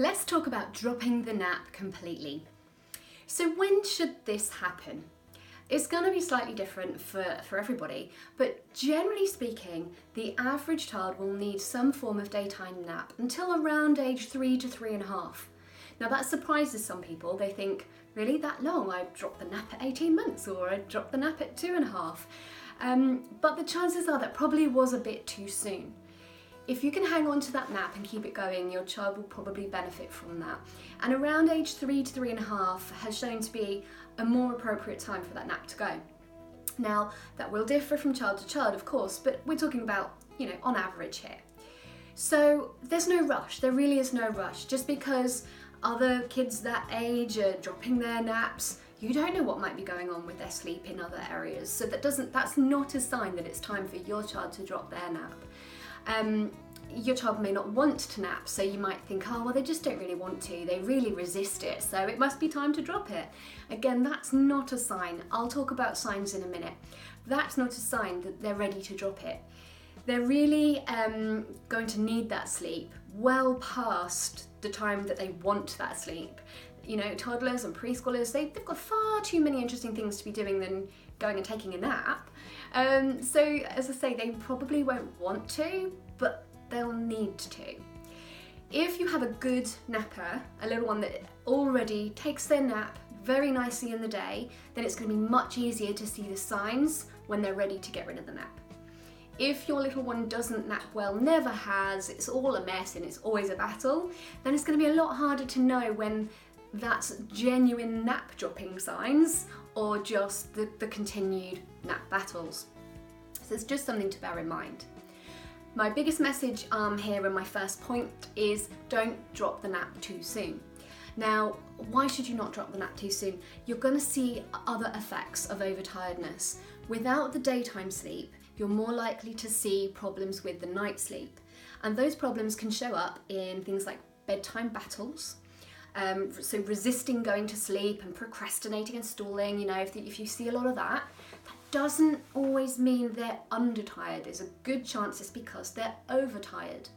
Let's talk about dropping the nap completely. So when should this happen? It's going to be slightly different for, for everybody, but generally speaking, the average child will need some form of daytime nap until around age three to three and a half. Now that surprises some people. They think, really that long? I dropped the nap at 18 months or I dropped the nap at two and a half. Um, but the chances are that probably was a bit too soon. If you can hang on to that nap and keep it going, your child will probably benefit from that. And around age three to three and a half has shown to be a more appropriate time for that nap to go. Now, that will differ from child to child, of course, but we're talking about, you know, on average here. So there's no rush, there really is no rush. Just because other kids that age are dropping their naps, you don't know what might be going on with their sleep in other areas. So that doesn't that's not a sign that it's time for your child to drop their nap um, your child may not want to nap, so you might think, oh, well, they just don't really want to, they really resist it, so it must be time to drop it. Again, that's not a sign. I'll talk about signs in a minute. That's not a sign that they're ready to drop it. They're really um, going to need that sleep well past the time that they want that sleep. You know, toddlers and preschoolers, they, they've got far too many interesting things to be doing than going and taking a nap. Um, so, as I say, they probably won't want to, but they'll need to. If you have a good napper, a little one that already takes their nap very nicely in the day, then it's going to be much easier to see the signs when they're ready to get rid of the nap. If your little one doesn't nap well, never has, it's all a mess and it's always a battle, then it's going to be a lot harder to know when that's genuine nap dropping signs or just the, the continued nap battles. So it's just something to bear in mind. My biggest message um, here and my first point is don't drop the nap too soon. Now, why should you not drop the nap too soon? You're going to see other effects of overtiredness. Without the daytime sleep, you're more likely to see problems with the night sleep. And those problems can show up in things like bedtime battles, um, so resisting going to sleep and procrastinating and stalling, you know, if, the, if you see a lot of that, that doesn't always mean they're undertired. There's a good chance it's because they're overtired.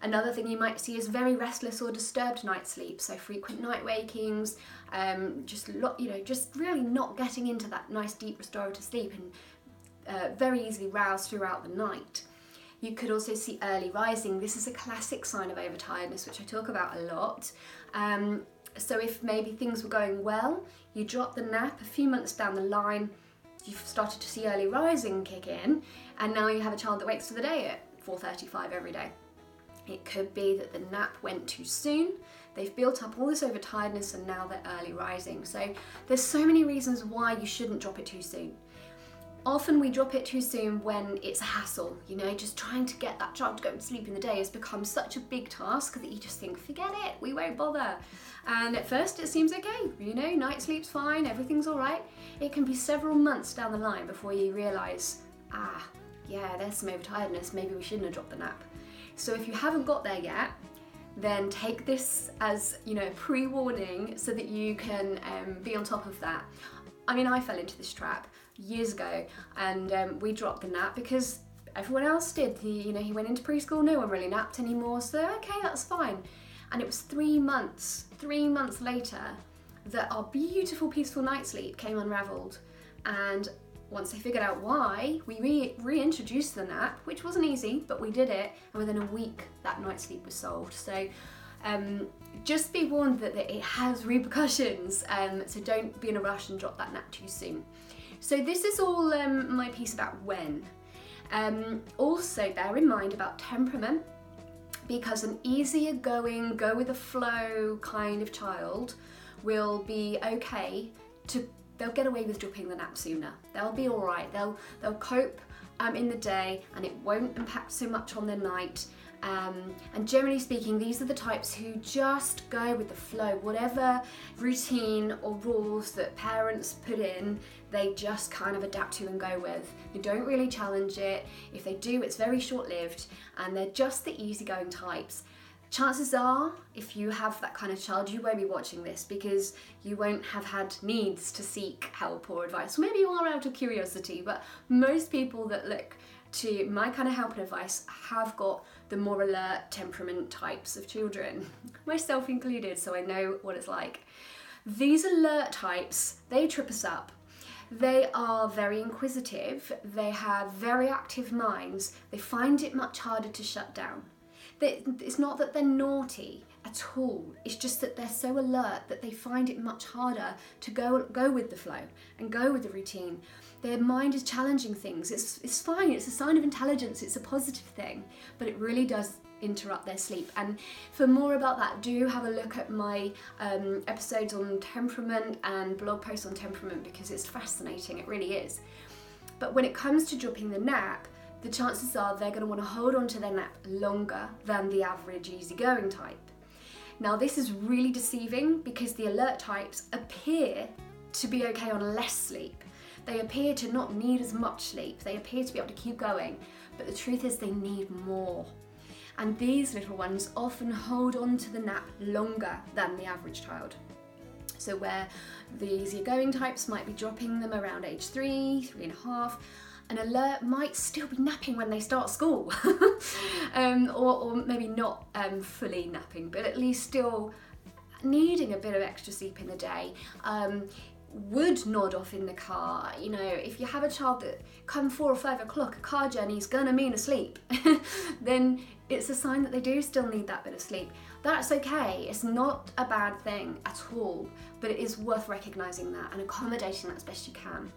Another thing you might see is very restless or disturbed night sleep, so frequent night wakings, um, just you know, just really not getting into that nice deep restorative sleep and uh, very easily roused throughout the night. You could also see early rising. This is a classic sign of overtiredness, which I talk about a lot. Um, so if maybe things were going well, you drop the nap a few months down the line, you've started to see early rising kick in, and now you have a child that wakes for the day at 4.35 every day. It could be that the nap went too soon, they've built up all this overtiredness and now they're early rising. So there's so many reasons why you shouldn't drop it too soon. Often we drop it too soon when it's a hassle, you know, just trying to get that child to go to sleep in the day has become such a big task that you just think, forget it, we won't bother. And at first it seems okay, you know, night sleep's fine, everything's all right. It can be several months down the line before you realise, ah, yeah, there's some overtiredness, maybe we shouldn't have dropped the nap. So if you haven't got there yet, then take this as you know pre-warning so that you can um, be on top of that. I mean, I fell into this trap years ago, and um, we dropped the nap because everyone else did. He, you know, he went into preschool, no one really napped anymore, so okay, that's fine. And it was three months, three months later, that our beautiful, peaceful night sleep came unravelled. And once they figured out why, we re- reintroduced the nap, which wasn't easy, but we did it, and within a week, that night sleep was solved. So um, just be warned that, it has repercussions, um, so don't be in a rush and drop that nap too soon. So this is all um, my piece about when. Um, also bear in mind about temperament because an easier going, go with the flow kind of child will be okay to they'll get away with dropping the nap sooner. They'll be all right. They'll they'll cope um, in the day and it won't impact so much on their night um, and generally speaking, these are the types who just go with the flow. Whatever routine or rules that parents put in, they just kind of adapt to and go with. They don't really challenge it. If they do, it's very short lived and they're just the easygoing types. Chances are, if you have that kind of child, you won't be watching this because you won't have had needs to seek help or advice. Maybe you are out of curiosity, but most people that look to my kind of help and advice have got the more alert temperament types of children, myself included, so I know what it's like. These alert types, they trip us up. They are very inquisitive, they have very active minds, they find it much harder to shut down. It's not that they're naughty at all, it's just that they're so alert that they find it much harder to go, go with the flow and go with the routine. Their mind is challenging things. It's, it's fine, it's a sign of intelligence, it's a positive thing, but it really does interrupt their sleep. And for more about that, do have a look at my um, episodes on temperament and blog posts on temperament because it's fascinating, it really is. But when it comes to dropping the nap, the chances are they're going to want to hold on to their nap longer than the average easygoing type. Now, this is really deceiving because the alert types appear to be okay on less sleep. They appear to not need as much sleep. They appear to be able to keep going, but the truth is they need more. And these little ones often hold on to the nap longer than the average child. So, where the easier going types might be dropping them around age three, three and a half, an alert might still be napping when they start school, um, or, or, maybe not um, fully napping, but at least still needing a bit of extra sleep in the day. Um, would nod off in the car. You know, if you have a child that come four or five o'clock, a car journey is gonna mean asleep, then it's a sign that they do still need that bit of sleep. That's okay, it's not a bad thing at all, but it is worth recognizing that and accommodating that as best you can.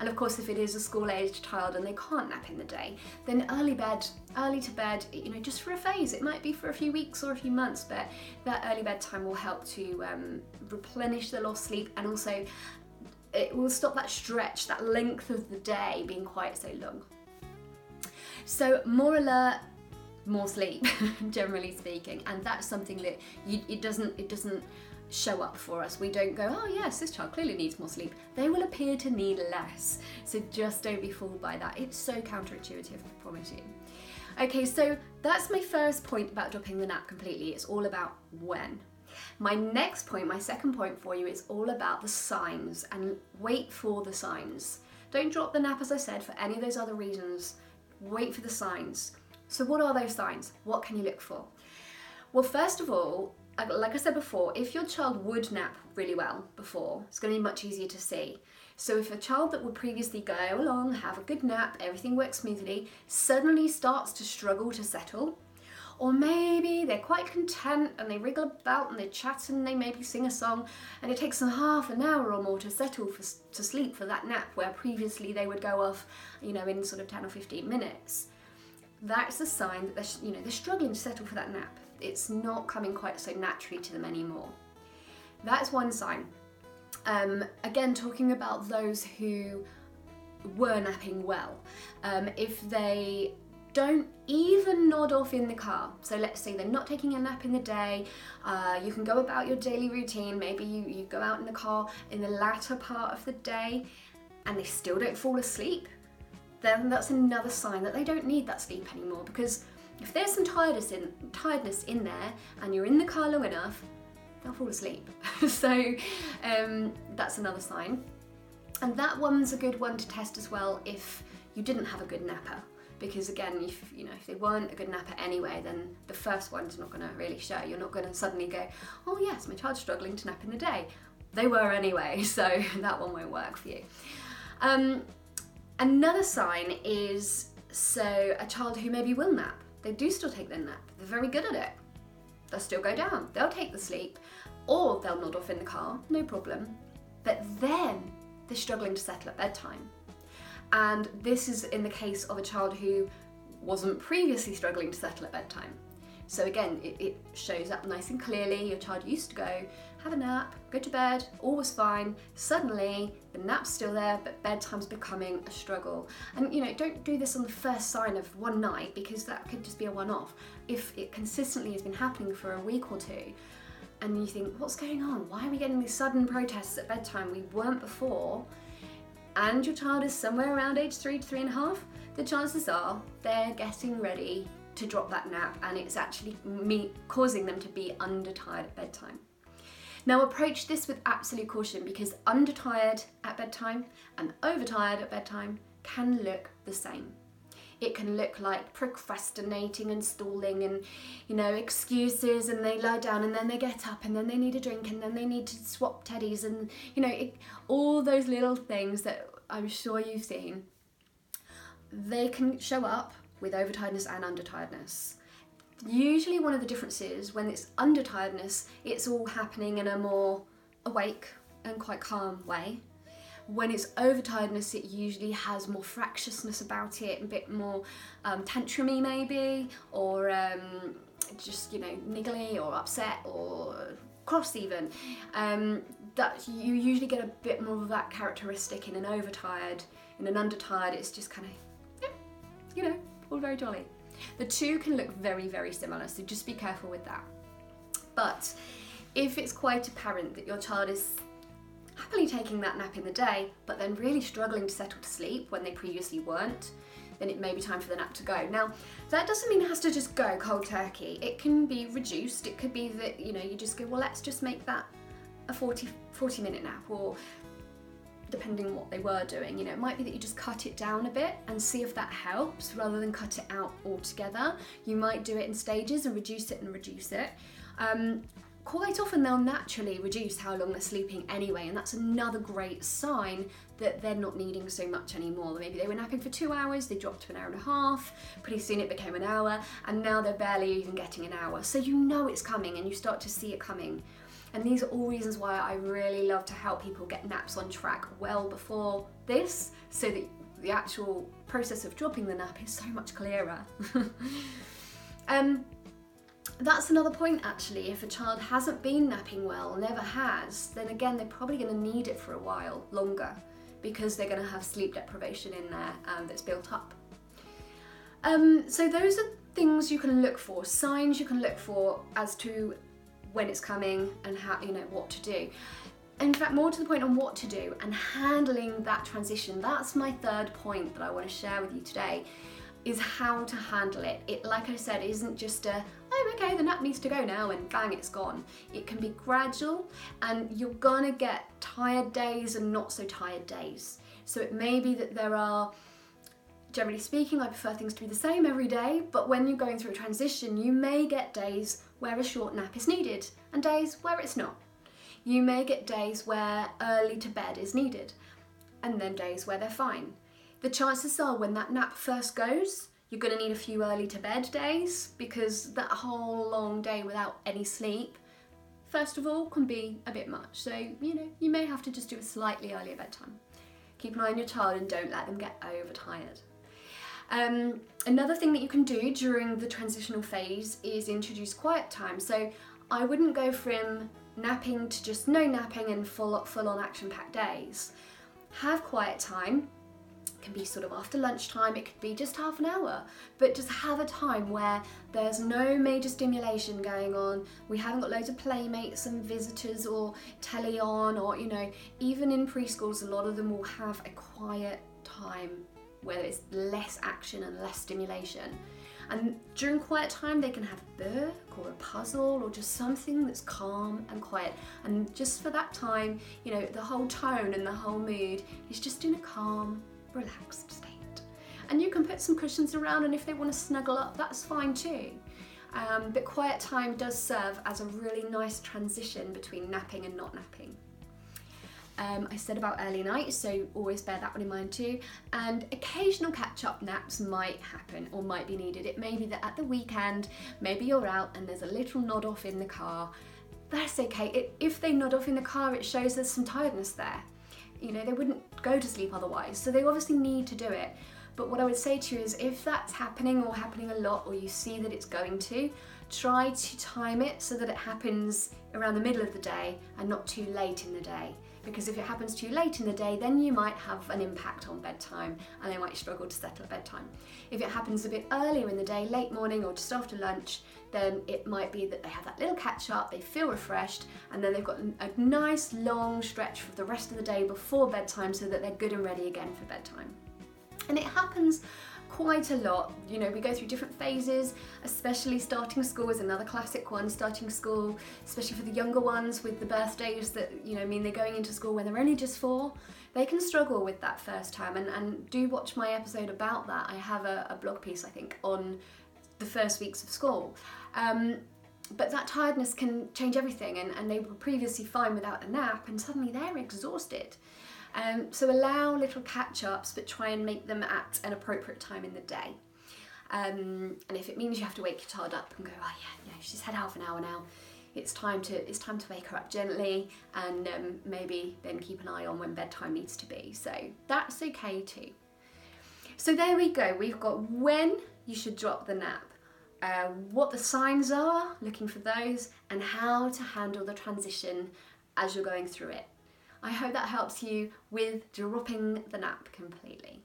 And of course, if it is a school-aged child and they can't nap in the day, then early bed, early to bed, you know, just for a phase. It might be for a few weeks or a few months, but that early bedtime will help to um, replenish the lost sleep and also it will stop that stretch, that length of the day being quite so long. So more alert, more sleep, generally speaking, and that's something that you, it doesn't it doesn't show up for us. We don't go, oh yes, this child clearly needs more sleep. They will appear to need less. So just don't be fooled by that. It's so counterintuitive, I promise you. Okay, so that's my first point about dropping the nap completely. It's all about when. My next point, my second point for you, is all about the signs and wait for the signs. Don't drop the nap, as I said, for any of those other reasons. Wait for the signs. So, what are those signs? What can you look for? Well, first of all, like I said before, if your child would nap really well before, it's going to be much easier to see. So if a child that would previously go along, have a good nap, everything works smoothly, suddenly starts to struggle to settle, or maybe they're quite content and they wriggle about and they chat and they maybe sing a song and it takes them half an hour or more to settle for, to sleep for that nap where previously they would go off, you know, in sort of 10 or 15 minutes. That's a sign that they're, you know, they're struggling to settle for that nap it's not coming quite so naturally to them anymore. That's one sign. Um, again, talking about those who were napping well, um, if they don't even nod off in the car. So let's say they're not taking a nap in the day, uh, you can go about your daily routine, maybe you, you go out in the car in the latter part of the day and they still don't fall asleep, then that's another sign that they don't need that sleep anymore because if there's some tiredness in, tiredness in there and you're in the car long enough, they'll fall asleep. so um, that's another sign. And that one's a good one to test as well if you didn't have a good napper. Because again, if you know if they weren't a good napper anyway, then the first one's not going to really show. You're not going to suddenly go, oh yes, my child's struggling to nap in the day. They were anyway, so that one won't work for you. Um, another sign is so a child who maybe will nap they do still take their nap. They're very good at it. They'll still go down. They'll take the sleep, or they'll nod off in the car, no problem. But then they're struggling to settle at bedtime. And this is in the case of a child who wasn't previously struggling to settle at bedtime. So again, it, it, shows up nice and clearly. Your child used to go, have a nap, go to bed, all was fine. Suddenly, the nap's still there, but bedtime's becoming a struggle. And you know, don't do this on the first sign of one night because that could just be a one-off. If it consistently has been happening for a week or two, and you think, what's going on? Why are we getting these sudden protests at bedtime? We weren't before. And your child is somewhere around age three to three and a half, the chances are they're getting ready to drop that nap and it's actually me causing them to be undertired at bedtime. Now approach this with absolute caution because undertired at bedtime and overtired at bedtime can look the same. It can look like procrastinating and stalling and, you know, excuses and they lie down and then they get up and then they need a drink and then they need to swap teddies and, you know, it, all those little things that I'm sure you've seen. They can show up with overtiredness and undertiredness. Usually, one of the differences when it's under tiredness, it's all happening in a more awake and quite calm way. When it's overtiredness, it usually has more fractiousness about it, a bit more um, tantrumy maybe, or um, just you know niggly or upset or cross even. Um, that you usually get a bit more of that characteristic in an overtired. In an undertired, it's just kind of, yeah, you know, all very jolly. The two can look very, very similar, so just be careful with that. But if it's quite apparent that your child is happily taking that nap in the day, but then really struggling to settle to sleep when they previously weren't, then it may be time for the nap to go. Now, that doesn't mean it has to just go cold turkey. It can be reduced. It could be that, you know, you just go, well, let's just make that a 40, 40 minute nap or depending on what they were doing. You know, it might be that you just cut it down a bit and see if that helps rather than cut it out altogether. You might do it in stages and reduce it and reduce it. Um, quite often they'll naturally reduce how long they're sleeping anyway, and that's another great sign that they're not needing so much anymore. Maybe they were napping for two hours, they dropped to an hour and a half, pretty soon it became an hour, and now they're barely even getting an hour. So you know it's coming and you start to see it coming. And these are all reasons why I really love to help people get naps on track well before this, so that the actual process of dropping the nap is so much clearer. um, that's another point actually. If a child hasn't been napping well, never has, then again they're probably going to need it for a while longer because they're going to have sleep deprivation in there um, that's built up. Um, so those are things you can look for, signs you can look for as to when it's coming and how you know what to do. In fact, more to the point on what to do and handling that transition. That's my third point that I want to share with you today is how to handle it. It like I said isn't just a oh okay the nap needs to go now and bang it's gone. It can be gradual and you're to get tired days and not so tired days. So it may be that there are generally speaking, I prefer things to be the same every day, but when you're going through a transition, you may get days where a short nap is needed and days where it's not. You may get days where early to bed is needed and then days where they're fine. The chances are when that nap first goes, you're going to need a few early to bed days because that whole long day without any sleep, first of all, can be a bit much. So, you know, you may have to just do a slightly earlier bedtime. Keep an eye on your child and don't let them get overtired. Um, another thing that you can do during the transitional phase is introduce quiet time. So I wouldn't go from napping to just no napping and full, full on action packed days. Have quiet time. It can be sort of after lunchtime, it could be just half an hour, but just have a time where there's no major stimulation going on. We haven't got loads of playmates and visitors or telly on, or you know, even in preschools, a lot of them will have a quiet time where it's less action and less stimulation. And during quiet time, they can have a book or a puzzle or just something that's calm and quiet. And just for that time, you know, the whole tone and the whole mood is just in a calm, relaxed state. And you can put some cushions around, and if they want to snuggle up, that's fine too. Um, but quiet time does serve as a really nice transition between napping and not napping. Um, I said about early nights, so always bear that one in mind too. And occasional catch up naps might happen or might be needed. It may be that at the weekend, maybe you're out and there's a little nod off in the car. That's okay. It, if they nod off in the car, it shows there's some tiredness there. You know, they wouldn't go to sleep otherwise, so they obviously need to do it. But what I would say to you is if that's happening or happening a lot, or you see that it's going to, try to time it so that it happens around the middle of the day and not too late in the day because if it happens too late in the day, then you might have an impact on bedtime and they might struggle to settle bedtime. If it happens a bit earlier in the day, late morning or just after lunch, then it might be that they have that little catch up, they feel refreshed, and then they've got a nice long stretch for the rest of the day before bedtime so that they're good and ready again for bedtime. And it happens quite a lot. You know, we go through different phases, especially starting school is another classic one. Starting school, especially for the younger ones with the birthdays that, you know, mean they're going into school when they're only just four, they can struggle with that first time. And, and do watch my episode about that. I have a, a blog piece, I think, on the first weeks of school. Um, but that tiredness can change everything, and, and they were previously fine without a nap, and suddenly they're exhausted. Um, so allow little catch ups, but try and make them at an appropriate time in the day. Um, and if it means you have to wake your child up and go, oh yeah, yeah, she's had half an hour now. It's time to it's time to wake her up gently, and um, maybe then keep an eye on when bedtime needs to be. So that's okay too. So there we go. We've got when you should drop the nap, uh, what the signs are, looking for those, and how to handle the transition as you're going through it. I hope that helps you with dropping the nap completely.